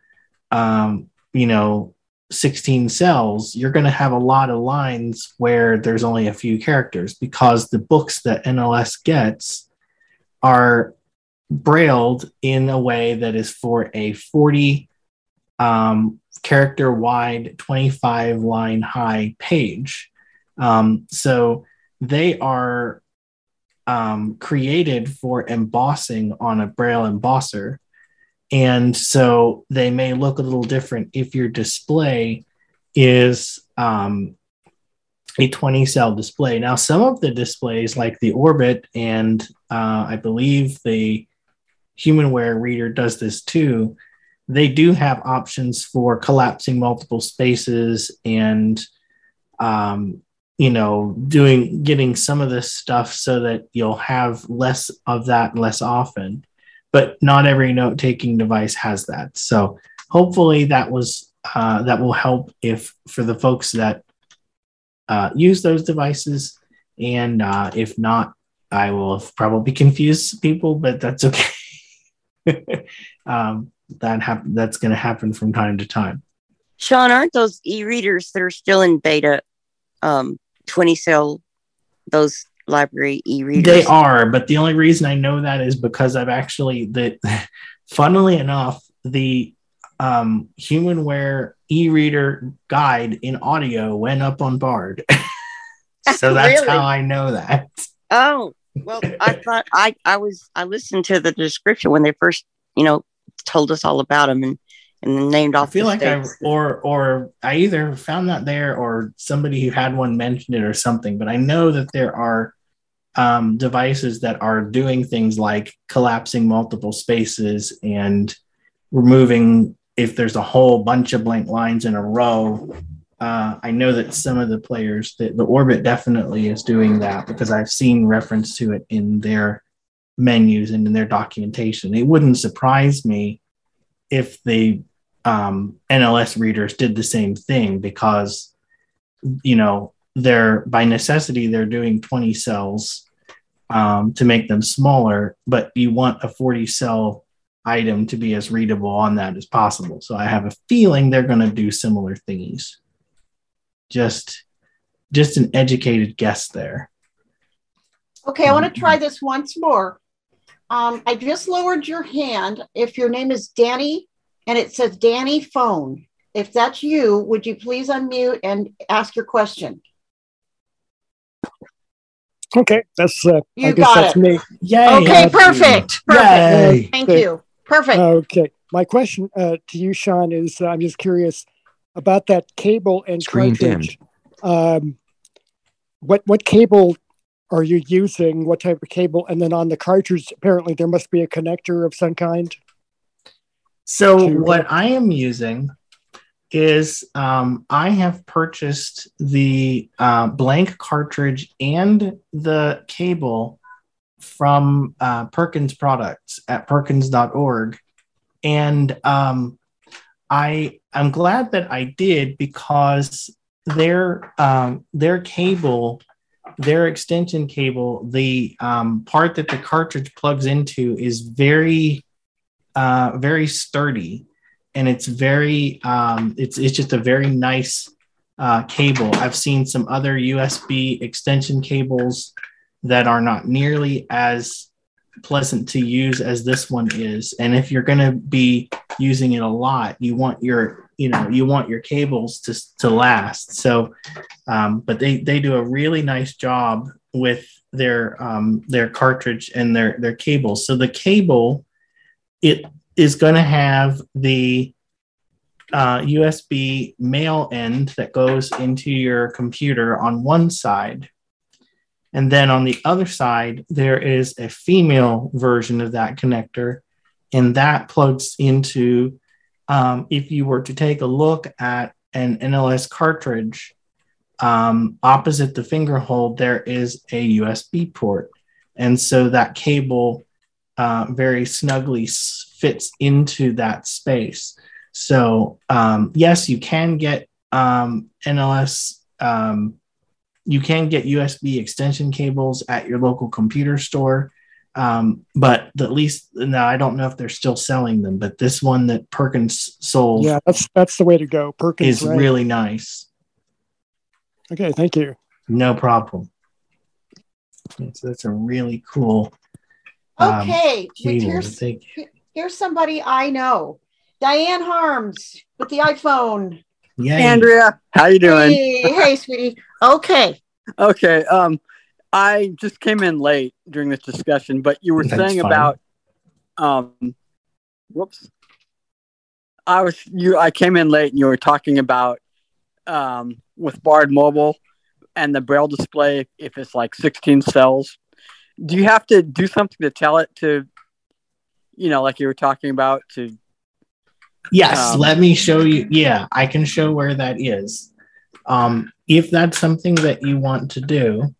um, you know 16 cells, you're going to have a lot of lines where there's only a few characters because the books that NLS gets are brailled in a way that is for a 40 um, character wide, 25 line high page. Um, so they are um, created for embossing on a braille embosser. And so they may look a little different if your display is um, a 20 cell display. Now, some of the displays, like the Orbit, and uh, I believe the HumanWare reader does this too, they do have options for collapsing multiple spaces and um, you know doing getting some of this stuff so that you'll have less of that less often but not every note taking device has that. So hopefully that was uh, that will help if for the folks that uh, use those devices, and uh, if not, I will probably confuse people, but that's okay. um, that hap- that's going to happen from time to time. Sean, aren't those e-readers that are still in beta um, 20 cell, those library e-readers? They are, but the only reason I know that is because I've actually that funnily enough, the um, humanware e-reader guide in audio went up on Bard. so that's Really? how I know that. Oh, well, I thought I, I was, I listened to the description when they first, you know, told us all about them and, and named I feel the like I or or I either found that there or somebody who had one mentioned it or something, but I know that there are um, devices that are doing things like collapsing multiple spaces and removing if there's a whole bunch of blank lines in a row. Uh, I know that some of the players, the, the Orbit definitely is doing that because I've seen reference to it in their menus and in their documentation. It wouldn't surprise me if the um, NLS readers did the same thing because, you know, they're by necessity they're doing 20 cells um, to make them smaller, but you want a 40 cell item to be as readable on that as possible. So I have a feeling they're going to do similar thingies. Just, just an educated guess there. Okay, I want to try this once more. Um, I just lowered your hand. If your name is Danny and it says Danny phone, if that's you, would you please unmute and ask your question? Okay, that's uh, I You guess got that's it. me. Yay! Okay, perfect. Perfect. Yay! Thank Okay. you. Perfect. Okay, my question uh, to you, Sean, is uh, I'm just curious about that cable and Screen cartridge. Um, what what cable are you using? What type of cable? And then on the cartridge, apparently there must be a connector of some kind. So to- what I am using is um, I have purchased the uh, blank cartridge and the cable from uh, Perkins Products at perkins.org, and um, I I'm glad that I did because their um, their cable their extension cable the um, part that the cartridge plugs into is very uh, very sturdy and it's very um, it's it's just a very nice uh, cable. I've seen some other USB extension cables that are not nearly as pleasant to use as this one is. And if you're going to be using it a lot, you want your you know you want your cables to to last. So, um, but they they do a really nice job with their um, their cartridge and their their cables. So the cable it is going to have the uh, USB male end that goes into your computer on one side. And then on the other side, there is a female version of that connector, and that plugs into. Um, if you were to take a look at an NLS cartridge, um, opposite the finger hold, there is a USB port. And so that cable uh, very snugly fits into that space. So, um, yes, you can get um, NLS, um, you can get USB extension cables at your local computer store. Um, but at least now I don't know if they're still selling them, but this one that Perkins sold, yeah, that's that's the way to go. Perkins is right. really nice. Okay, thank you. No problem. So that's a really cool. Um, okay, here's, here's somebody I know, Diane Harms with the iPhone. Yeah, Andrea, how you doing? Hey, hey, sweetie. Okay. Okay. Um, I just came in late during this discussion, but you were That's saying fine. about, um, whoops. I was you. I came in late, and you were talking about um, with Bard Mobile and the Braille display if it's like 16 cells. Do you have to do something to tell it to, you know, like you were talking about to? Yes, um, let me show you. Yeah, I can show where that is. Um, if that's something that you want to do,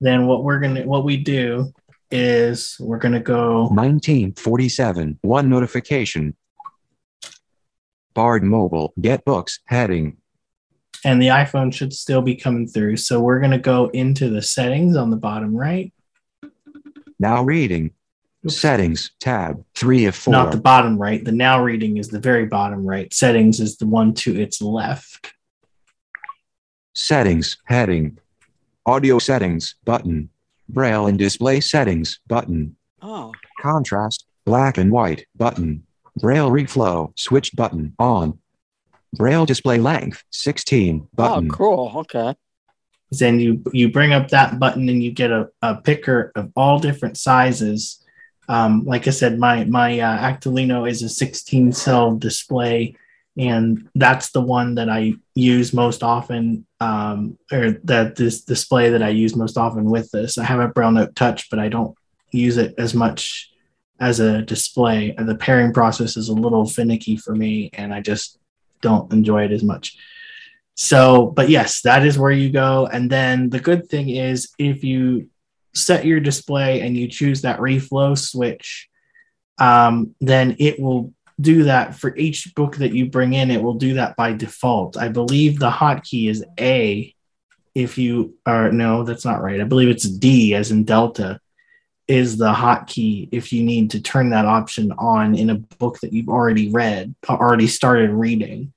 then what we're gonna what we do is we're gonna go 1947 one notification Bard Mobile Get Books heading and the iPhone should still be coming through. So we're going to go into the settings on the bottom right. Now reading. Oops. Settings tab three of four. Not the bottom right. The now reading is the very bottom right. Settings is the one to its left. Settings heading. Audio settings button. Braille and display settings button. Oh. Contrast black and white button. Braille reflow switch button on. Braille display length 16 button. Oh, cool. Okay. Then you you bring up that button and you get a, a picker of all different sizes. Um, like I said, my my uh, Actilino is a 16 cell display, and that's the one that I use most often, um, or that this display that I use most often with this. I have a Braille Note Touch, but I don't use it as much as a display. The pairing process is a little finicky for me, and I just don't enjoy it as much. So, but yes, that is where you go. And then the good thing is if you set your display and you choose that reflow switch, um, then it will do that for each book that you bring in. It will do that by default. I believe the hotkey is A. If you are no, that's not right. I believe it's D as in Delta is the hotkey if you need to turn that option on in a book that you've already read, already started reading.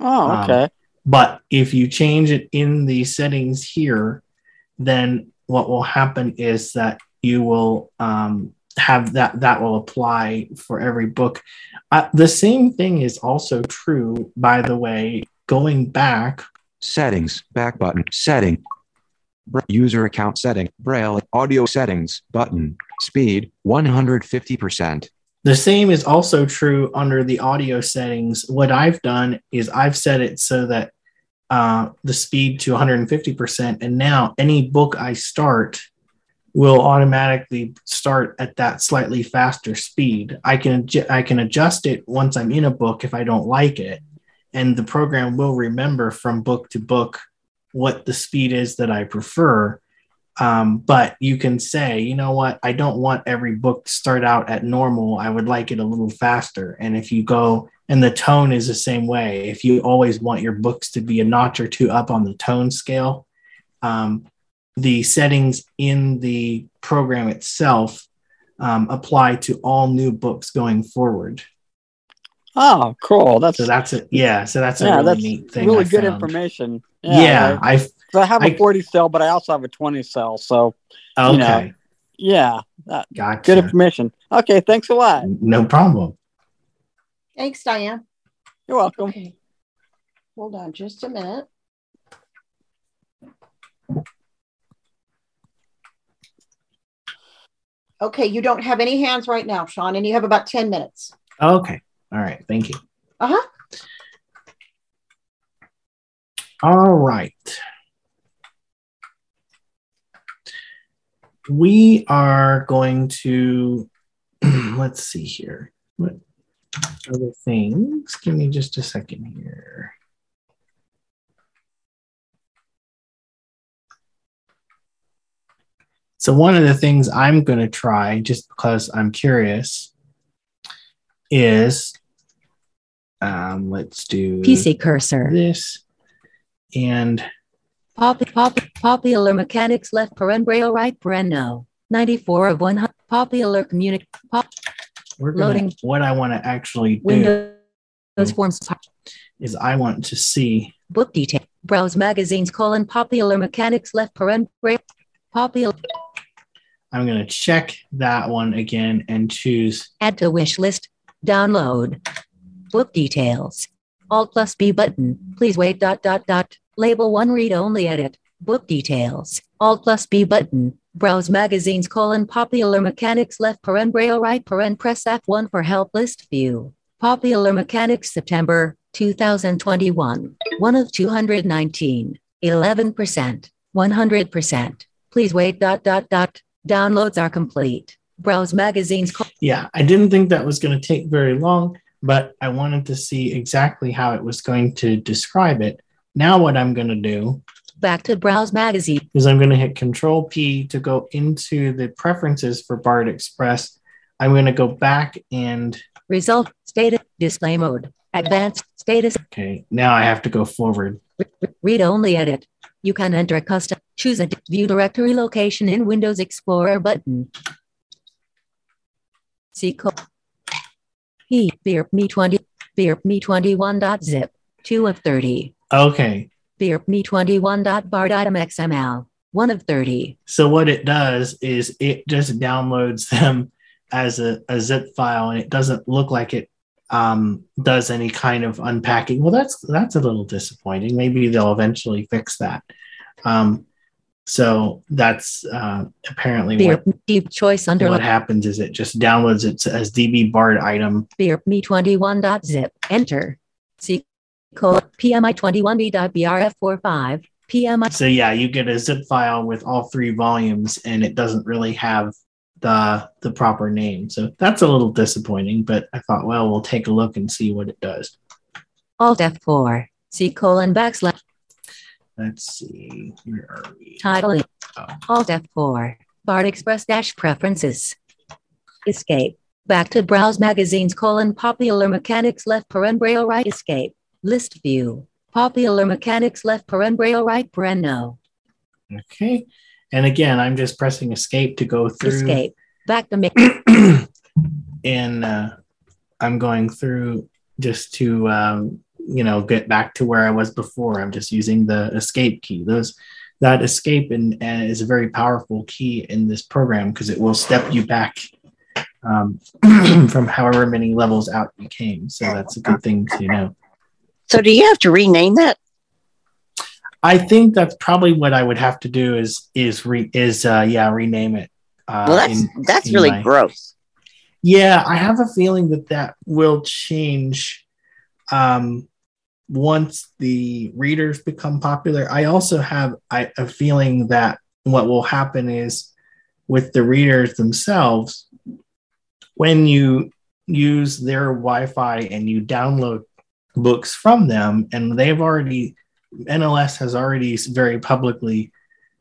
Oh, um, okay. Um, but if you change it in the settings here, then what will happen is that you will um, have that that will apply for every book. Uh, the same thing is also true, by the way, going back. Settings, back button, setting, user account setting, braille, audio settings, button, speed, 150%. The same is also true under the audio settings. What I've done is I've set it so that uh, the speed to 150%, and now any book I start will automatically start at that slightly faster speed. I can I can adjust it once I'm in a book if I don't like it, and the program will remember from book to book what the speed is that I prefer. Um, but you can say, you know what, I don't want every book to start out at normal. I would like it a little faster. And if you go, and the tone is the same way, if you always want your books to be a notch or two up on the tone scale, um, the settings in the program itself um, apply to all new books going forward. Oh, cool. That's So that's it. Yeah. So that's a really that's neat thing. really I good found. information. Yeah. I, I so I have a I- 40 cell, but I also have a 20 cell. So okay. you know, yeah, that, Gotcha. good information. Okay, thanks a lot. No problem. Thanks, Diane. You're welcome. Okay. Hold on just a minute. Okay, you don't have any hands right now, Sean, and you have about 10 minutes. Okay. All right. Thank you. Uh huh. All right. We are going to, let's see here. What other things? Give me just a second here. So, one of the things I'm going to try, just because I'm curious, is um, let's do PC cursor. this and Pop, pop, popular mechanics left paren braille right paren no. 94 of 100 popular communic pop we're gonna, Loading. what I want to actually do Windows forms is I want to see book detail. Browse magazines colon popular mechanics left paren popular. I'm going to check that one again and choose add to wish list. Download. Book details. Alt plus b button. Please wait dot dot dot. Label one read only edit. Book details. Alt plus b button browse magazines colon popular mechanics left paren braille right paren press f1 for help list view. Popular mechanics september 2021 one of 219 11% 100% please wait dot dot dot. Downloads are complete. Browse magazines col- yeah I didn't think that was going to take very long but I wanted to see exactly how it was going to describe it. Now what I'm going to do back to browse magazine. Is I'm going to hit Control P to go into the preferences for BARD Express. I'm going to go back and result status display mode advanced status. Okay, now I have to go forward. read only edit. You can enter a custom choose a view directory location in windows explorer button. See code he beer me 20 beer me 21 dot zip 2 of 30 Okay, beer me 21 dot bard item xml 1 of 30 so what it does is it just downloads them as a, a zip file and it doesn't look like it um, does any kind of unpacking. Well, that's that's a little disappointing. Maybe they'll eventually fix that. Um, so that's uh, apparently beer what, deep choice under what happens is it just downloads it as DB BARD item beer me 21 dot zip enter see code pmi 21d dot brf45 pmi So yeah, you get a zip file with all three volumes, and it doesn't really have the the proper name. So that's a little disappointing. But I thought, well, we'll take a look and see what it does. alt f4 c colon backslash Let's see, where are we? title Oh. alt f4 bard express dash preferences escape back to browse magazines colon popular mechanics left paren braille right escape list view popular mechanics left paren braille right paren no Okay, and again, I'm just pressing escape to go through, escape back to make and uh, I'm going through just to um, you know get back to where I was before. I'm just using the escape key. Those that escape and, and is a very powerful key in this program because it will step you back um, from however many levels out you came. So that's a good thing to know. So do you have to rename that? I think that's probably what I would have to do is is re, is uh, yeah rename it. Uh, Well, that's in- that's in really my- gross. Yeah, I have a feeling that that will change um, once the readers become popular. I also have I, a feeling that what will happen is with the readers themselves, when you use their Wi Fi and you download books from them, and they've already, NLS has already very publicly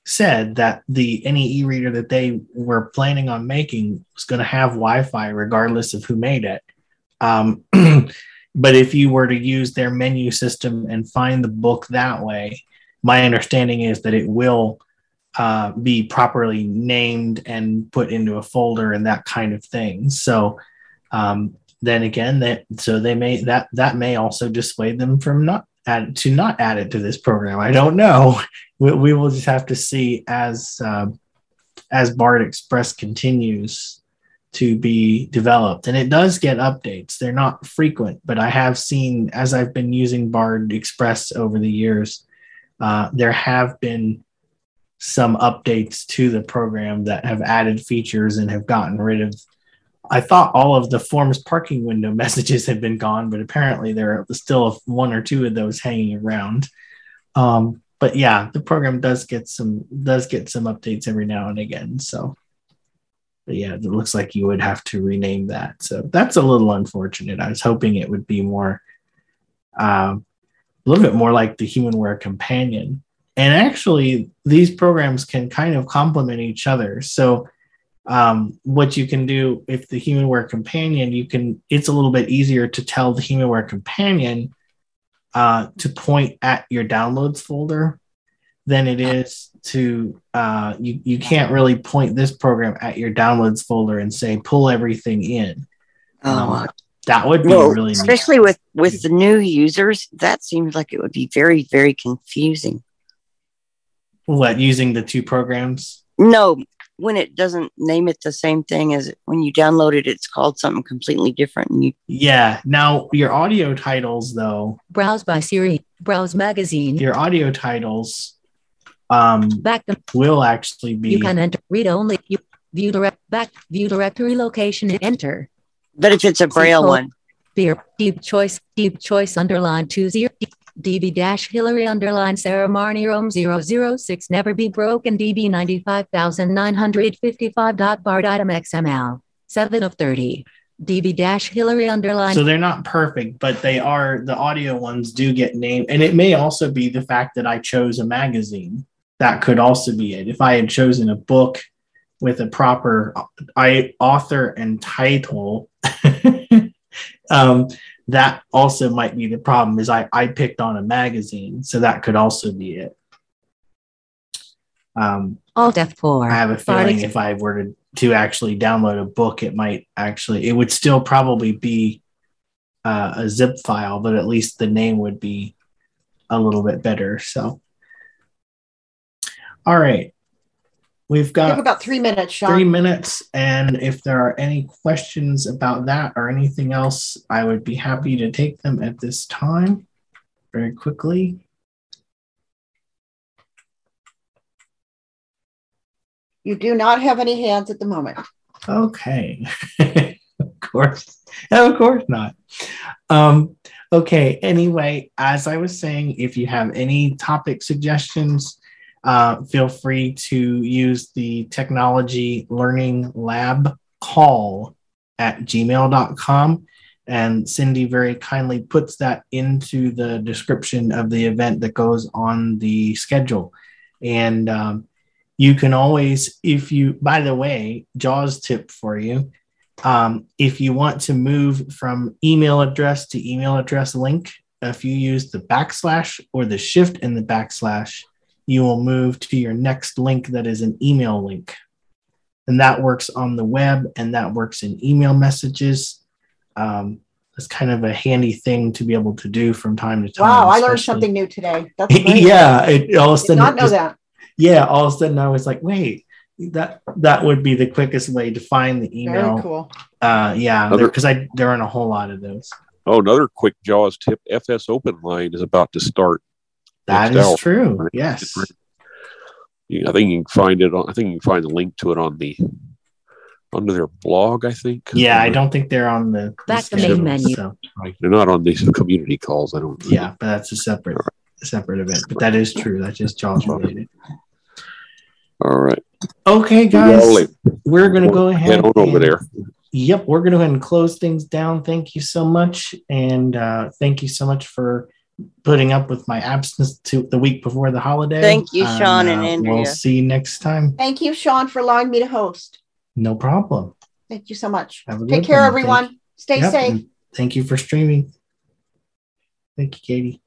said that the any e-reader that they were planning on making was going to have Wi-Fi regardless of who made it. Um, but if you were to use their menu system and find the book that way, my understanding is that it will uh, be properly named and put into a folder and that kind of thing. So um, then again, that so they may that that may also dissuade them from not add to not add it to this program. I don't know. We, we will just have to see as uh, as Bard Express continues to be developed, and it does get updates. They're not frequent, but I have seen as I've been using Bard Express over the years, uh, there have been some updates to the program that have added features and have gotten rid of I thought all of the forms parking window messages had been gone, but apparently there are still one or two of those hanging around. Um, but yeah, the program does get some does get some updates every now and again. So, but yeah, it looks like you would have to rename that. So that's a little unfortunate. I was hoping it would be more, um, a little bit more like the HumanWare Companion. And actually, these programs can kind of complement each other. So um, what you can do if the humanware companion you can it's a little bit easier to tell the humanware companion uh, to point at your downloads folder than it is to uh, you, you can't really point this program at your downloads folder and say pull everything in um, Oh, that would be well, really neat. especially with with the new users, that seems like it would be very very confusing. what using the two programs No, when it doesn't name it the same thing as when you download it, it's called something completely different. And you yeah now your audio titles though Browse by Siri. Browse magazine. your audio titles um Back to will actually be you can enter read only. You view direct back view directory location and enter. but if it's a braille code. one, Beer deep choice deep choice underline two zero DB Hilary underline Marnie Rome zero zero six never be broken DB ninety five thousand nine hundred fifty five dot bard item XML seven of thirty. DB dash Hilary underline. So they're not perfect but they are the audio ones do get named and it may also be the fact that i chose a magazine. That could also be it. If i had chosen a book with a proper I, author and title um, that also might be the problem is I, I picked on a magazine so that could also be it um, Alt F four. I have a feeling if I were to, to actually download a book, it might actually, it would still probably be uh, a zip file, but at least the name would be a little bit better. So, all right. We've We got about three minutes, Sean. three minutes. And if there are any questions about that or anything else, I would be happy to take them at this time very quickly. You do not have any hands at the moment. Okay. of course. Of course not. Um, okay. Anyway, as I was saying, if you have any topic suggestions, uh, feel free to use the technology learning lab call at gmail.com. And Cindy very kindly puts that into the description of the event that goes on the schedule. And um, you can always, if you, by the way, JAWS tip for you. Um, if you want to move from email address to email address link, if you use the backslash or the shift in the backslash, you will move to your next link that is an email link. And that works on the web and that works in email messages. Um, it's kind of a handy thing to be able to do from time to time. Wow, I learned something new today. That's yeah, it, all of a Did sudden, not know just- that. yeah, all of a sudden I was like, wait, that that would be the quickest way to find the email. Very cool. Uh, yeah, because I there aren't a whole lot of those. Oh, another quick JAWS tip: FS Open Line is about to start. That Next is hour. true. Yes. I think you can find it. On, I think you can find the link to it on the under their blog. I think. Yeah, I don't think they're on the, That's the main menu. So Right. They're not on these community calls. I don't. yeah, but that's a separate a separate event. But that is true. That's just Jaws related. All right. Okay, guys, we're gonna go ahead. Head on over there. Yep, we're gonna go ahead and close things down. Thank you so much, and uh, thank you so much for putting up with my absence to the week before the holiday. Thank you, Sean and uh, Andrea. We'll see you next time. Thank you, Sean, for allowing me to host. No problem. Thank you so much. Have a Take good care, one. everyone. Stay Yep, safe. Thank you for streaming. Thank you, Katie.